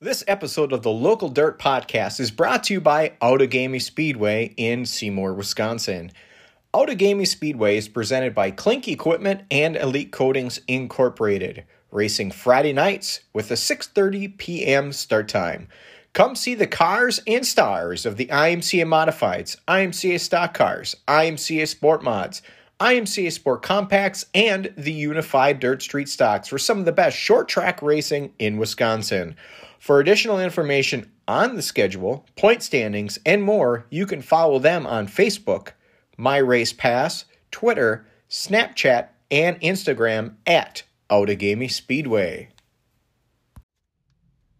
This episode of the Local Dirt Podcast is brought to you by Outagamie Speedway in Seymour, Wisconsin. Outagamie Speedway is presented by Clink Equipment and Elite Coatings Incorporated, racing Friday nights with a 6:30 p.m. start time. Come see the cars and stars of the IMCA Modifieds, IMCA Stock Cars, IMCA Sport Mods, IMCA Sport Compacts, and the Unified Dirt Street Stocks for some of the best short track racing in Wisconsin. For additional information on the schedule, point standings, and more, you can follow them on Facebook, My Race Pass, Twitter, Snapchat, and Instagram at Outagamie Speedway.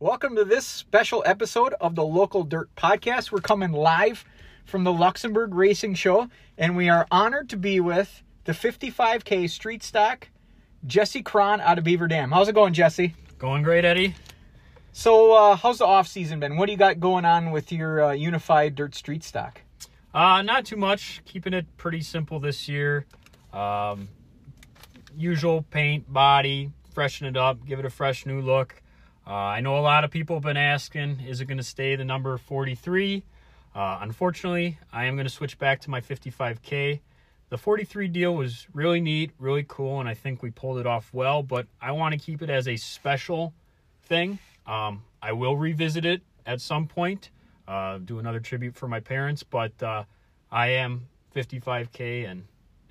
Welcome to this special episode of the Local Dirt Podcast. We're coming live from the Luxembourg Racing Show, and we are honored to be with the 55K Street Stock, Jesse Cron out of Beaver Dam. How's it going, Jesse? Going great, Eddie. So, uh, how's the off season been? What do you got going on with your uh, unified dirt street stock? Uh, not too much. Keeping it pretty simple this year. Um, usual paint, body, freshen it up, give it a fresh new look. Uh, I know a lot of people have been asking, is it going to stay the number 43? Uh, unfortunately, I am going to switch back to my 55K. The 43 deal was really neat, really cool, and I think we pulled it off well, but I want to keep it as a special thing. Um, I will revisit it at some point, uh, do another tribute for my parents, but uh, I am 55K and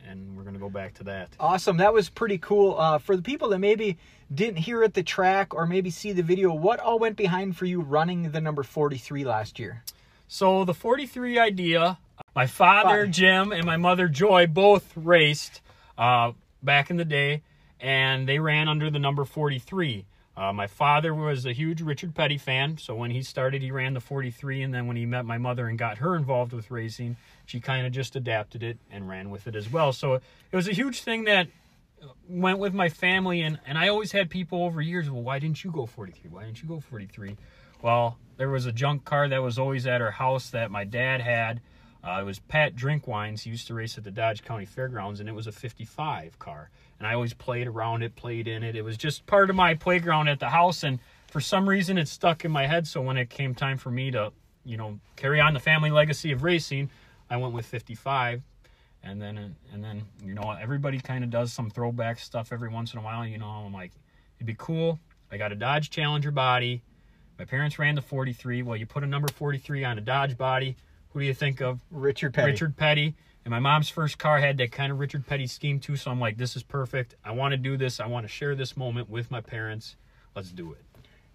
and we're going to go back to that. Awesome. That was pretty cool. Uh, for the people that maybe didn't hear at the track or maybe see the video, what all went behind for you running the number 43 last year? So, the 43 idea, my father, Bye. Jim, and my mother, Joy, both raced uh, back in the day, and they ran under the number 43. Uh, my father was a huge Richard Petty fan, so when he started, he ran the 43, and then when he met my mother and got her involved with racing, she kind of just adapted it and ran with it as well. So it was a huge thing that went with my family, and, and I always had people over years, well, why didn't you go 43? Why didn't you go 43? Well, there was a junk car that was always at our house that my dad had. Uh, it was Pat Drinkwines. He used to race at the Dodge County Fairgrounds, and it was a 55 car and I always played around it, played in it. It was just part of my playground at the house, and for some reason it stuck in my head. So when it came time for me to, you know, carry on the family legacy of racing, I went with 55, and then and then you know everybody kind of does some throwback stuff every once in a while. You know, I'm like, it'd be cool. I got a Dodge Challenger body. My parents ran the 43. Well, you put a number 43 on a Dodge body. Who do you think of? Richard Petty. Richard Petty. And my mom's first car had that kind of Richard Petty scheme too. So I'm like, this is perfect. I want to do this. I want to share this moment with my parents. Let's do it.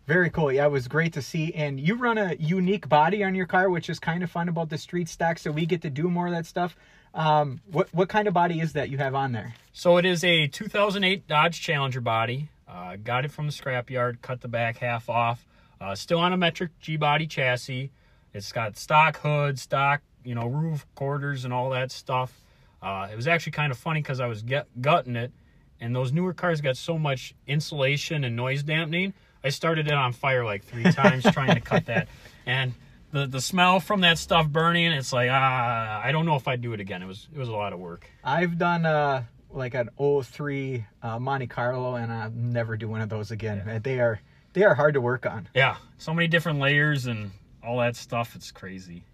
Very cool. Yeah, it was great to see. And you run a unique body on your car, which is kind of fun about the street stock. So we get to do more of that stuff. Um, what what kind of body is that you have on there? So it is a 2008 Dodge Challenger body. Uh, got it from the scrapyard. Cut the back half off. Uh, still on a metric G body chassis. It's got stock hood, stock you know, roof quarters and all that stuff. Uh, it was actually kind of funny because I was get, gutting it, and those newer cars got so much insulation and noise dampening. I started it on fire like three times trying to cut that, and the the smell from that stuff burning. It's like ah, I don't know if I'd do it again. It was it was a lot of work. I've done uh like an 03 uh, Monte Carlo, and I'll never do one of those again. Yeah. They are they are hard to work on. Yeah, so many different layers and all that stuff. It's crazy.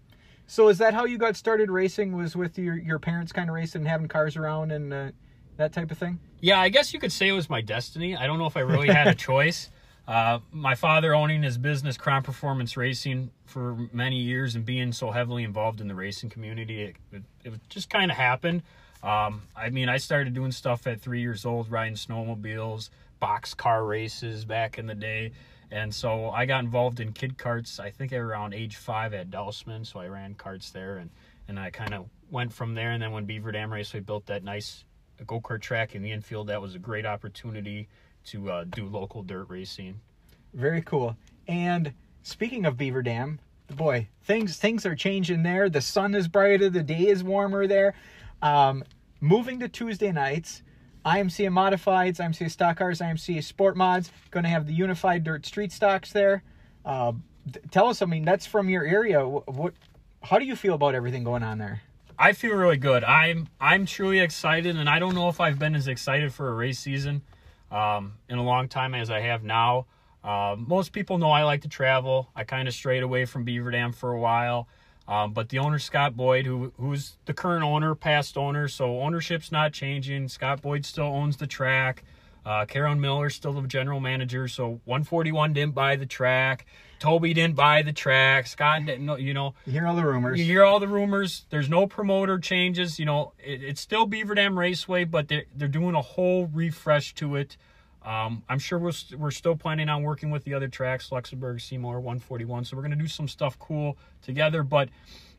So is that how you got started racing? Was with your your parents kind of racing and having cars around and uh, that type of thing? Yeah, I guess you could say it was my destiny. I don't know if I really had a choice. Uh, my father owning his business, Cron Performance Racing, for many years and being so heavily involved in the racing community, it, it, it just kind of happened. Um, I mean, I started doing stuff at three years old, riding snowmobiles, box car races back in the day. And so I got involved in kid carts, I think around age five at Dousman. So I ran carts there and, and I kind of went from there. And then when Beaver Dam Raceway built that nice go kart track in the infield, that was a great opportunity to uh, do local dirt racing. Very cool. And speaking of Beaver Dam, boy, things things are changing there. The sun is brighter, the day is warmer there. Um, moving to Tuesday nights, IMCA Modifieds, IMCA Stock Cars, IMCA Sport Mods. Going to have the Unified Dirt Street Stocks there. Uh, tell us, I mean, that's from your area. What, what, how do you feel about everything going on there? I feel really good. I'm I'm truly excited, and I don't know if I've been as excited for a race season um, in a long time as I have now. Uh, most people know I like to travel. I kind of strayed away from Beaver Dam for a while. Um, but the owner Scott Boyd, who who's the current owner, past owner, so ownership's not changing. Scott Boyd still owns the track. Uh, Karen Miller still the general manager. So 141 didn't buy the track. Toby didn't buy the track. Scott didn't know. You know, You hear all the rumors. you hear all the rumors. There's no promoter changes. You know, it, it's still Beaver Dam Raceway, but they're, they're doing a whole refresh to it. Um, I'm sure we're, st- we're still planning on working with the other tracks, Luxembourg, Seymour, 141. So we're going to do some stuff cool together, but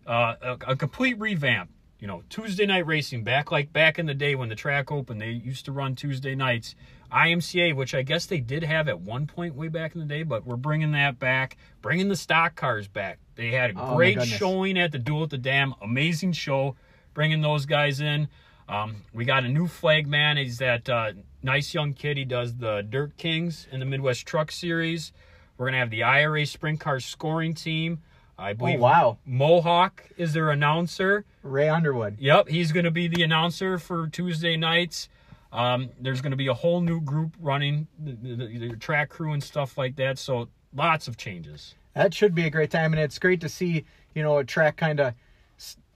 uh, a, a complete revamp. You know, Tuesday night racing back like back in the day when the track opened, they used to run Tuesday nights. IMCA, which I guess they did have at one point way back in the day, but we're bringing that back, bringing the stock cars back. They had a Oh, great showing at the Duel at the Dam, amazing show, bringing those guys in. Um, we got a new flag man. He's that uh, nice young kid. He does the Dirt Kings in the Midwest Truck Series. We're gonna have the IRA Sprint Car scoring team. I oh believe wow, Mohawk is their announcer. Ray Underwood. Yep, he's going to be the announcer for Tuesday nights. Um, there's going to be a whole new group running the, the, the track crew and stuff like that. So lots of changes. That should be a great time, and it's great to see you know a track kind of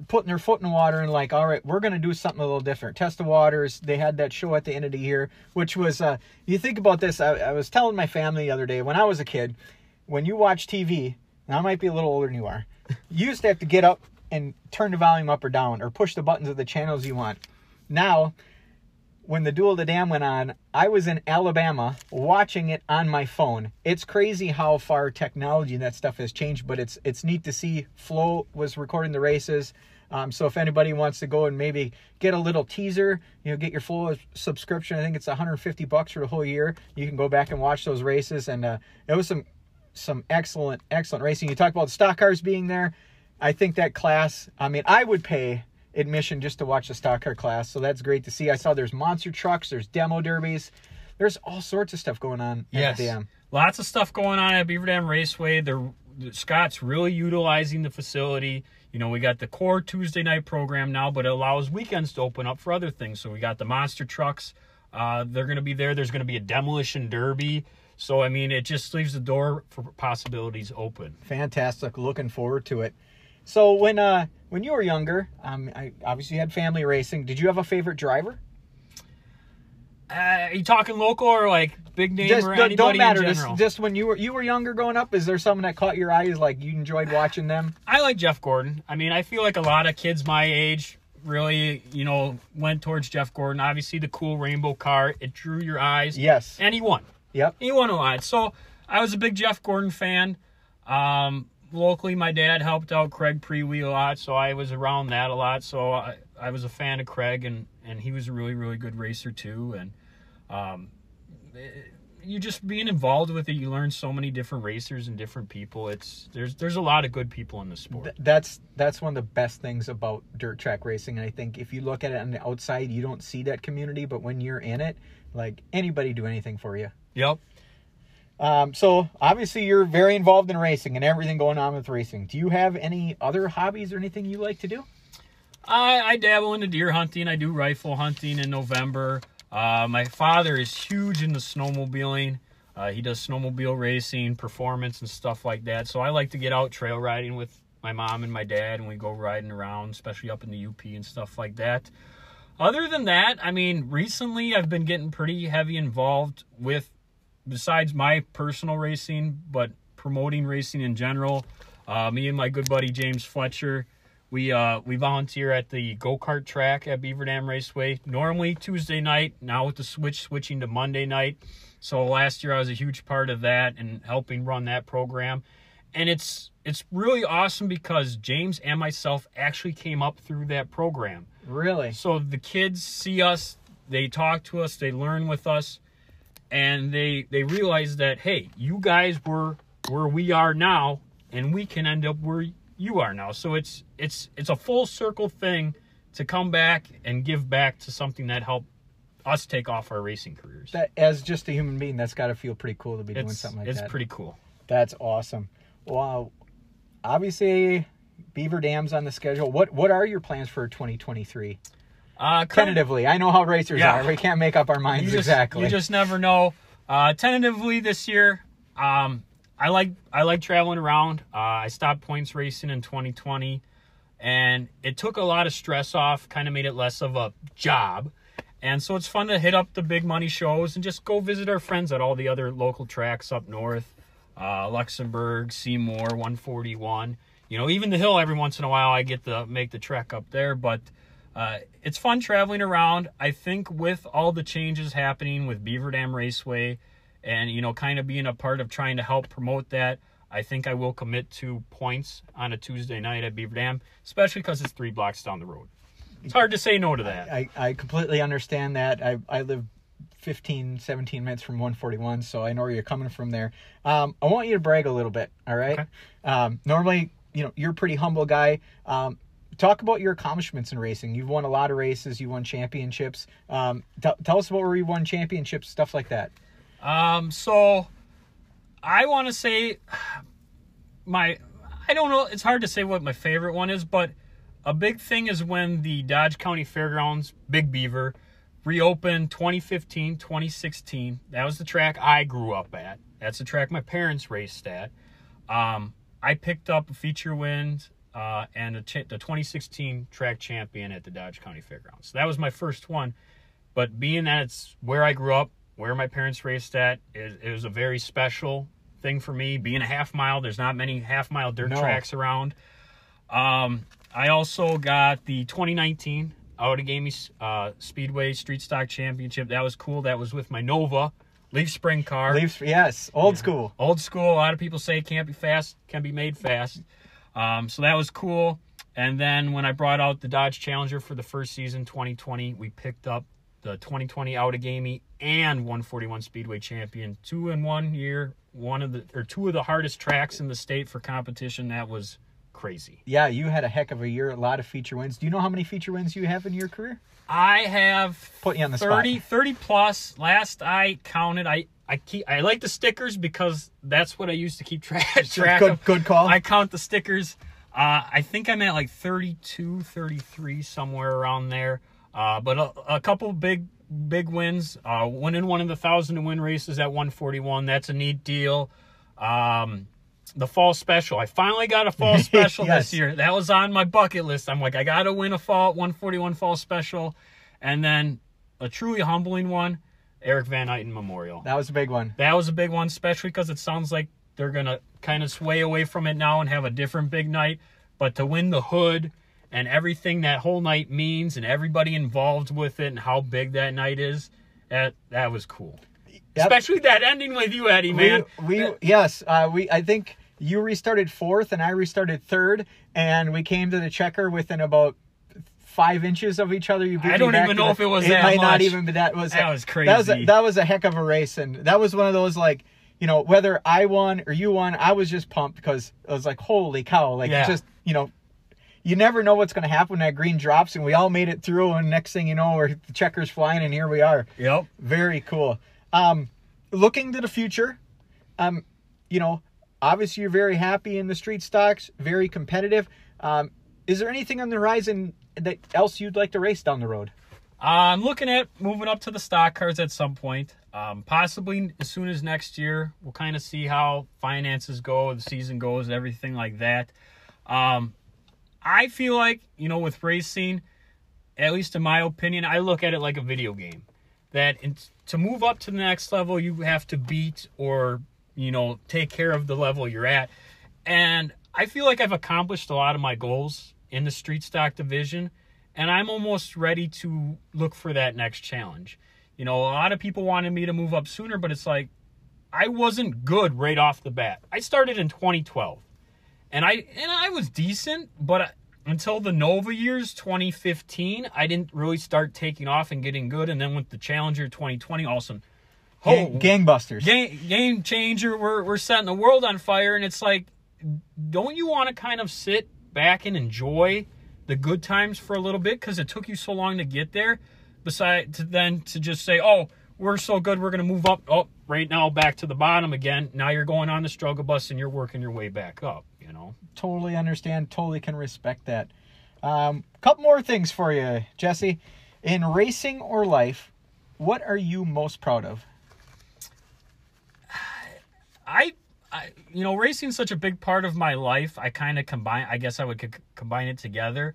putting their foot in the water and like, all right, we're gonna do something a little different. Test the waters. They had that show at the end of the year, which was uh, you think about this. I, I was telling my family the other day when I was a kid, when you watch TV. Now I might be a little older than you are. You used to have to get up and turn the volume up or down, or push the buttons of the channels you want. Now when the Duel of the Dam went on, I was in Alabama watching it on my phone. It's crazy how far technology and that stuff has changed, but it's it's neat to see. Flo was recording the races. Um, so if anybody wants to go and maybe get a little teaser, you know, get your full subscription. I think it's 150 bucks for the whole year. You can go back and watch those races, and uh, it was some some excellent excellent racing. You talk about the stock cars being there. I think that class. I mean, I would pay admission just to watch the stock car class. So that's great to see. I saw there's monster trucks, there's demo derbies, there's all sorts of stuff going on at the dam. Lots of stuff going on at Beaver Dam Raceway. They're Scott's really utilizing the facility. You know, we got the core Tuesday night program now, but it allows weekends to open up for other things. So we got the monster trucks. Uh, they're going to be there. There's going to be a demolition derby. So I mean, it just leaves the door for possibilities open. Fantastic. Looking forward to it. So when uh when you were younger, um, I obviously you had family racing. Did you have a favorite driver? Uh, are you talking local or like big name Just or don't, anybody don't matter. in Just, just when you were you were younger growing up, is there someone that caught your eyes like you enjoyed watching them? I like Jeff Gordon. I mean, I feel like a lot of kids my age really, you know, went towards Jeff Gordon. Obviously, the cool rainbow car, it drew your eyes. Yes. And he won. Yep. He won a lot. So I was a big Jeff Gordon fan. Um, locally, my dad helped out Craig Prewee a lot, so I was around that a lot. So I, I was a fan of Craig, and, and he was a really, really good racer too. And um, it- you just being involved with it, you learn so many different racers and different people. It's there's there's a lot of good people in the sport. Th- that's that's one of the best things about dirt track racing and i think if you look at it on the outside you don't see that community but when you're in it like anybody do anything for you Yep. Um, so obviously you're very involved in racing and everything going on with racing do you have any other hobbies or anything you like to do I, I dabble into deer hunting. I do rifle hunting in November. Uh, my father is huge into snowmobiling. Uh, he does snowmobile racing, performance, and stuff like that. So I like to get out trail riding with my mom and my dad, and we go riding around, especially up in the UP and stuff like that. Other than that, I mean, recently I've been getting pretty heavy involved with, besides my personal racing, but promoting racing in general. Uh, me and my good buddy James Fletcher, we uh, we volunteer at the go kart track at Beaver Dam Raceway. Normally Tuesday night. Now with the switch switching to Monday night. So last year I was a huge part of that and helping run that program. And it's it's really awesome because James and myself actually came up through that program. really So the kids see us, they talk to us, they learn with us, and they they realize that hey, you guys were where we are now, and we can end up where you are now. So it's it's it's a full circle thing to come back and give back to something that helped us take off our racing careers. that as just a human being that's got to feel pretty cool to be doing something like it's that It's pretty cool. that's awesome wow obviously beaver dams on the schedule what what are your plans for 2023 Uh, tentatively i know how racers Yeah. are we can't make up our minds you just, exactly You just never know. Uh, tentatively this year, Um, I like I like traveling around. Uh, I stopped points racing in 2020, and it took a lot of stress off. Kind of made it less of a job, and so it's fun to hit up the big money shows and just go visit our friends at all the other local tracks up north, uh, Luxembourg, Seymour, 141. You know, even the hill. Every once in a while, I get to make the trek up there, but. Uh, it's fun traveling around. I think with all the changes happening with Beaver Dam Raceway, and you know kind of being a part of trying to help promote that i think i will commit to points on a tuesday night at beaver dam especially because it's three blocks down the road it's hard to say no to that I, I completely understand that. I, I live 15, 17 minutes from 141, so I know where you're coming from there. Um, I want you to brag a little bit, all right? Okay. Um, normally, you know, you're a pretty humble guy. Um, talk about your accomplishments in racing. You've won a lot of races, you won championships. Um, t- tell us about where you won championships, stuff like that. Um, so I want to say my I don't know, it's hard to say what my favorite one is, but a big thing is when the Dodge County Fairgrounds Big Beaver reopened 2015, 2016. That was the track I grew up at. That's the track my parents raced at. Um, I picked up a feature win uh, and ch- the 2016 track champion at the Dodge County Fairgrounds. So that was my first one. But being that it's where I grew up, where my parents raced at, it, it was a very special thing for me. Being a half mile, there's not many half mile dirt No. tracks around. Um, I also got the 2019 Outagamie uh, Speedway Street Stock Championship. That was cool. That was with my Nova Leaf Spring car. Leafs, yes, old school. Old school. A lot of people say it can't be fast, can be made fast. Um, so that was cool. And then when I brought out the Dodge Challenger for the first season, 2020, we picked up the 2020 Outagamie and 141 Speedway champion, two in one year. One of the or two of the hardest tracks in the state for competition. That was crazy. Yeah, you had a heck of a year, a lot of feature wins. Do you know how many feature wins you have in your career? I have Put you on the 30, spot. 30 plus. Last I counted, I I keep I like the stickers because that's what I use to keep track track Good, of. good call. I count the stickers. Uh, I think I'm at like 32, 33, somewhere around there. Uh, but a, a couple big big wins. Uh, winning one of the thousand to win races at 141. That's a neat deal. Um, the fall special. I finally got a fall special Yes. this year. That was on my bucket list. I'm like, I got to win a fall 141 fall special, and then a truly humbling one. Eric Van Eyten Memorial. that was a big one. That was a big one, especially because it sounds like they're gonna kind of sway away from it now and have a different big night. But to win the hood and everything that whole night means, and everybody involved with it, and how big that night is, that that was cool. Yep. Especially that ending with you, Eddie, man. We, we yes, uh, we I think you restarted fourth and I restarted third, and we came to the checker within about five inches of each other. You beat I don't even know if it was It that might not even be that was That was That was a, crazy. that was a heck of a race, and that was one of those like you know whether I won or you won, I was just pumped because I was like holy cow, like Yeah. just you know. You never know what's going to happen when that green drops, and we all made it through. And next thing you know, we're the checkers flying, and here we are. Yep. Very cool. Um, looking to the future, um, you know, obviously you're very happy in the street stocks, very competitive. Um, is there anything on the horizon that else you'd like to race down the road? I'm looking at moving up to the stock cars at some point. Um, possibly as soon as next year. We'll kind of see how finances go, the season goes, everything like that. Um, I feel like, you know, with racing, at least in my opinion, I look at it like a video game. That in, to move up to the next level, you have to beat or, you know, take care of the level you're at. And I feel like I've accomplished a lot of my goals in the street stock division. And I'm almost ready to look for that next challenge. You know, a lot of people wanted me to move up sooner, but it's like I wasn't good right off the bat. I started in 2012 and I and I was decent, but I, until the Nova years 2015, I didn't really start taking off and getting good. And then with the Challenger 2020, awesome. Gang, gangbusters. game, game changer. We're we're setting the world on fire, and it's like, don't you want to kind of sit back and enjoy the good times for a little bit because it took you so long to get there? Besides, to then to just say, oh, we're so good, we're gonna move up. Oh, right now back to the bottom again. Now you're going on the struggle bus and you're working your way back up. You know. Totally understand. Totally can respect that. Um, couple more things for you, Jesse. In racing or life, what are you most proud of? I, I, you know, racing's such a big part of my life. I kind of combine. I guess I would c- combine it together.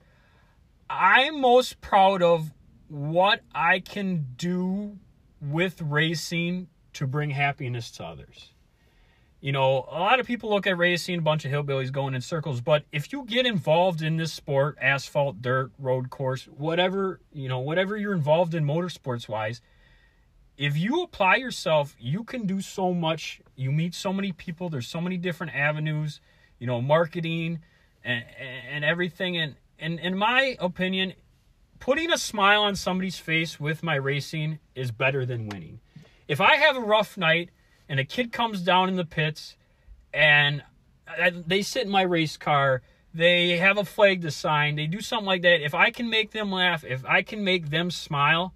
I'm most proud of what I can do with racing to bring happiness to others. You know, a lot of people look at racing, a bunch of hillbillies going in circles, but if you get involved in this sport, asphalt, dirt, road course, whatever, you know, whatever you're involved in motorsports wise, if you apply yourself, you can do so much. You meet so many people, there's so many different avenues, you know, marketing and and everything and and in my opinion, putting a smile on somebody's face with my racing is better than winning. If I have a rough night and a kid comes down in the pits and they sit in my race car, they have a flag to sign, they do something like that. If I can make them laugh, if I can make them smile,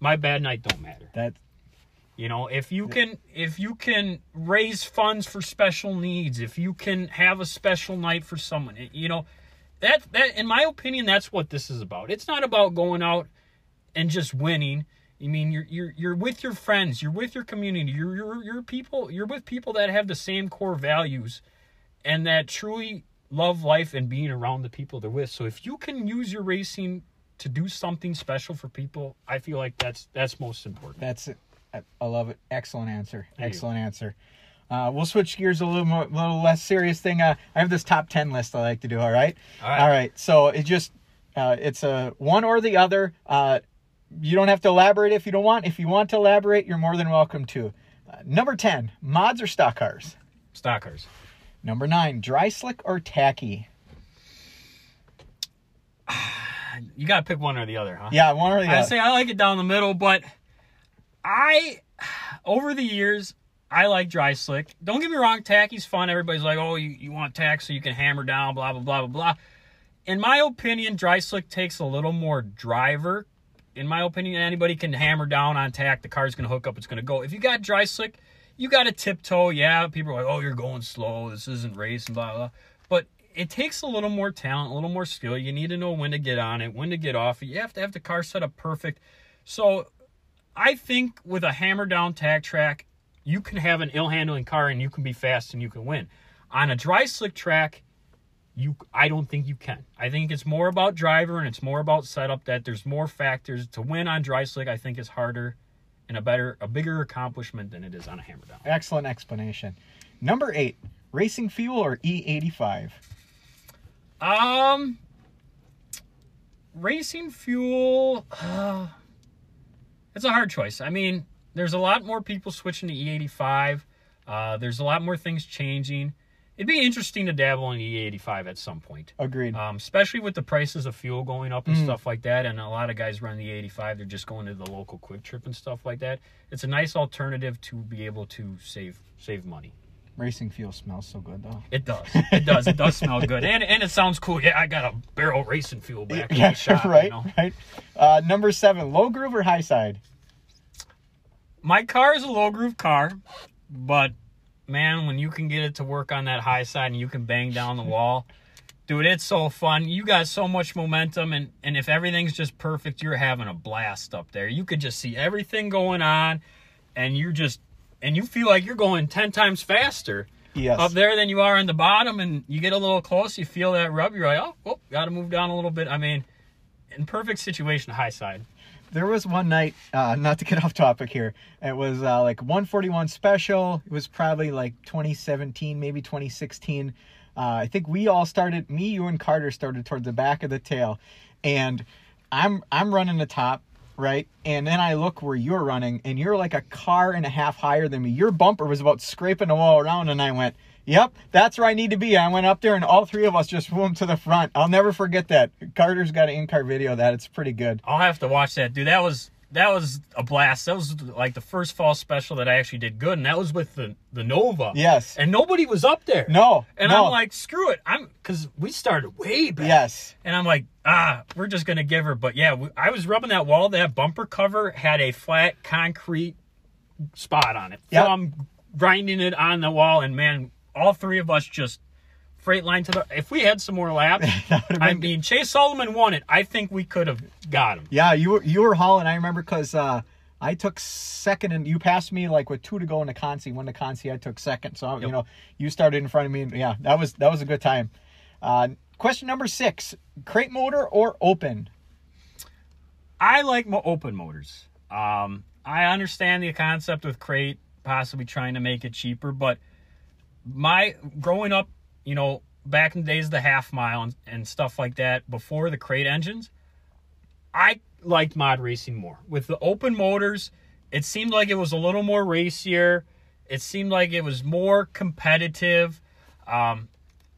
my bad night don't matter. That You know, if you can if you can raise funds for special needs, if you can have a special night for someone, you know, that that in my opinion that's what this is about. It's not about going out and just winning. I mean, you're you're you're with your friends, you're with your community, you're you're you're people, you're with people that have the same core values and that truly love life and being around the people they're with. So if you can use your racing to do something special for people, I feel like that's that's most important. That's it. I, I love it. Excellent answer. Thank you. Excellent answer. Uh, we'll switch gears a little more, little less serious thing. Uh, I have this top ten list I like to do. All right. All right. All right. So it just uh, it's a one or the other. Uh, you don't have to elaborate if you don't want. If you want to elaborate, you're more than welcome to. Uh, number ten, mods or stock cars. Stock cars. Number nine, dry slick or tacky. You gotta pick one or the other, huh? Yeah, one or the I other. I say I like it down the middle, but I over the years I like dry slick. Don't get me wrong, tacky's fun. Everybody's like, oh, you, you want tack so you can hammer down, blah blah blah blah blah. In my opinion, dry slick takes a little more driver. In my opinion, anybody can hammer down on tack. The car's gonna hook up. It's gonna go. If you got dry slick, you got to tiptoe. Yeah, people are like, oh, you're going slow. This isn't racing, blah blah. But it takes a little more talent, a little more skill. You need to know when to get on it, when to get off it. You have to have the car set up perfect. So I think with a hammer down tack track, you can have an ill handling car and you can be fast and you can win. On a dry slick track, you I don't think you can. I think it's more about driver and it's more about setup that there's more factors to win on dry slick. I think is harder and a better a bigger accomplishment than it is on a hammer down. Excellent explanation. Number eight, racing fuel or E85. Um, racing fuel. Uh, it's a hard choice. I mean, there's a lot more people switching to E85. Uh, there's a lot more things changing. It'd be interesting to dabble in E85 at some point, Agreed. um, especially with the prices of fuel going up and stuff like that. And a lot of guys run the E85. They're just going to the local Kwik Trip and stuff like that. It's a nice alternative to be able to save save money. Racing fuel smells so good though. It does. It does. It does smell good, and and it sounds cool. Yeah, I got a barrel racing fuel back in the shop. right, You know? right. Uh, number seven, low groove or high side. My car is a low groove car, but man, when you can get it to work on that high side and you can bang down the wall, dude, it's so fun. You got so much momentum, and and if everything's just perfect, you're having a blast up there. You could just see everything going on, and you're just and you feel like you're going ten times faster. Yes. up there than you are on the bottom, and you get a little close, you feel that rub, you're like, oh, oh got to move down a little bit. I mean, in perfect situation, high side. There was one night, uh, not to get off topic here. It was uh, like 141 special. It was probably like 2017, maybe 2016. Uh, I think we all started. Me, you, and Carter started towards the back of the tail, and I'm I'm running the top, right? And then I look where you're running, and you're like a car and a half higher than me. Your bumper was about scraping the wall around, and I went. Yep, that's where I need to be. I went up there and all three of us just flew to the front. I'll never forget that. Carter's got an in-car video of that. It's pretty good. I'll have to watch that, dude. That was that was a blast. That was like the first fall special that I actually did good, and that was with the the Nova. Yes. and nobody was up there. No. and no. I'm like, screw it. I'm because we started way back. Yes. And I'm like, ah, we're just gonna give her. But yeah, we, I was rubbing that wall. That bumper cover had a flat concrete spot on it. Yeah. So I'm grinding it on the wall, and man, all three of us just freight line to the. If we had some more laps, I mean, Chase Solomon won it. I think we could have got him. Yeah, you were you were hauling. I remember because uh, I took second, and you passed me like with two to go in the Consi. When the Consi, I took second. So you know, you started in front of me. And, yeah, that was that was a good time. Uh, question number six: crate motor or open? I like mo- open motors. Um, I understand the concept with crate possibly trying to make it cheaper, but my growing up, you know, back in the days of the half mile and, and stuff like that, before the crate engines, I liked mod racing more. With the open motors, it seemed like it was a little more racier. It seemed like it was more competitive. Um,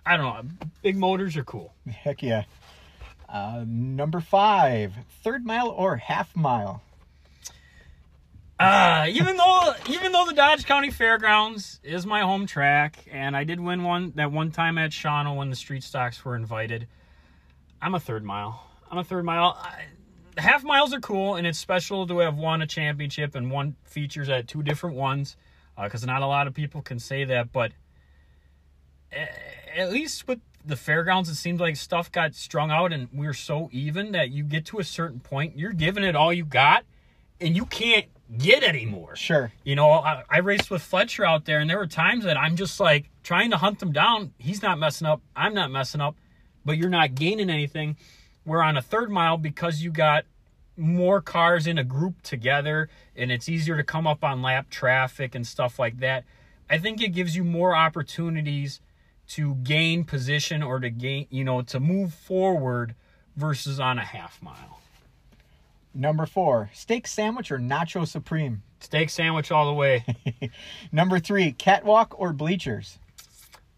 I don't know. Big motors are cool. Heck yeah. Uh, number five: third mile or half mile? Uh, even though even though the Dodge County Fairgrounds is my home track, and I did win one that one time at Shawano when the street stocks were invited, I'm a third mile. I'm a third mile. I, half miles are cool, and it's special to have won a championship and one features at two different ones, because uh, not a lot of people can say that. But at least with the fairgrounds, it seemed like stuff got strung out, and we are so even that you get to a certain point, you're giving it all you got, and you can't get anymore. Sure. You know, I, I, raced with Fletcher out there, and there were times that I'm just like trying to hunt him down. He's not messing up. I'm not messing up, but you're not gaining anything. We're on a third mile because you got more cars in a group together, and it's easier to come up on lap traffic and stuff like that. I think it gives you more opportunities to gain position or to gain, you know, to move forward versus on a half mile. Number four, steak sandwich or nacho supreme? Steak sandwich all the way. Number three, catwalk or bleachers?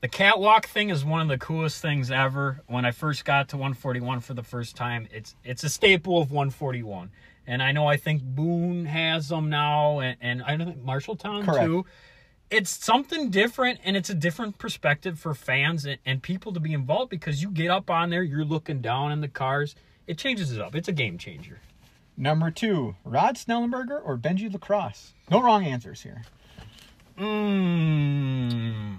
The catwalk thing is one of the coolest things ever. When I first got to 141 for the first time, it's it's a staple of 141. And I know I think Boone has them now, and, and I don't think Marshalltown Correct. too. It's something different, and it's a different perspective for fans and, and people to be involved because you get up on there, you're looking down in the cars. It changes it up. It's a game changer. Number two, Rod Snellenberger or Benji Lacrosse? No wrong answers here. Mm.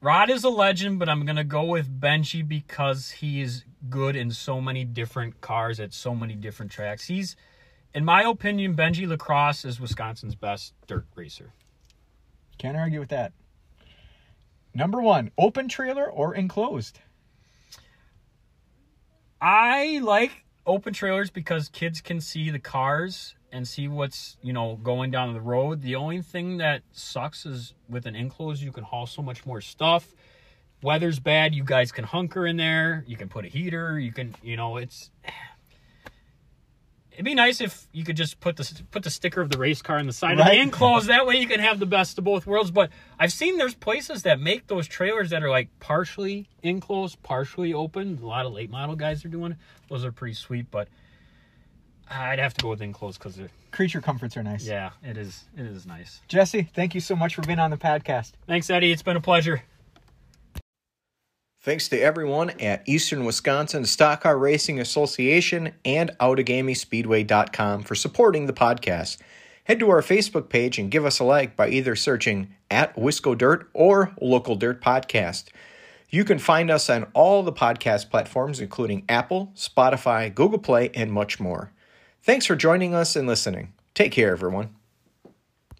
Rod is a legend, but I'm going to go with Benji because he is good in so many different cars at so many different tracks. He's, in my opinion, Benji Lacrosse is Wisconsin's best dirt racer. Can't argue with that. Number one, open trailer or enclosed? I like open trailers because kids can see the cars and see what's you know going down the road. The only thing that sucks is with an enclosed you can haul so much more stuff. Weather's bad, you guys can hunker in there. You can put a heater. You can you know it's It'd be nice if you could just put the put the sticker of the race car on the side right. of the enclosed. That way you can have the best of both worlds. But I've seen there's places that make those trailers that are like partially enclosed, partially open. A lot of late model guys are doing. Those are pretty sweet, but I'd have to go with enclosed because the creature comforts are nice. Yeah, it is. It is nice. Jesse, thank you so much for being on the podcast. Thanks, Eddie. It's been a pleasure. Thanks to everyone at Eastern Wisconsin Stock Car Racing Association and OutagamieSpeedway.com for supporting the podcast. Head to our Facebook page and give us a like by either searching at Wisco Dirt or Local Dirt Podcast. You can find us on all the podcast platforms, including Apple, Spotify, Google Play, and much more. Thanks for joining us and listening. Take care, everyone.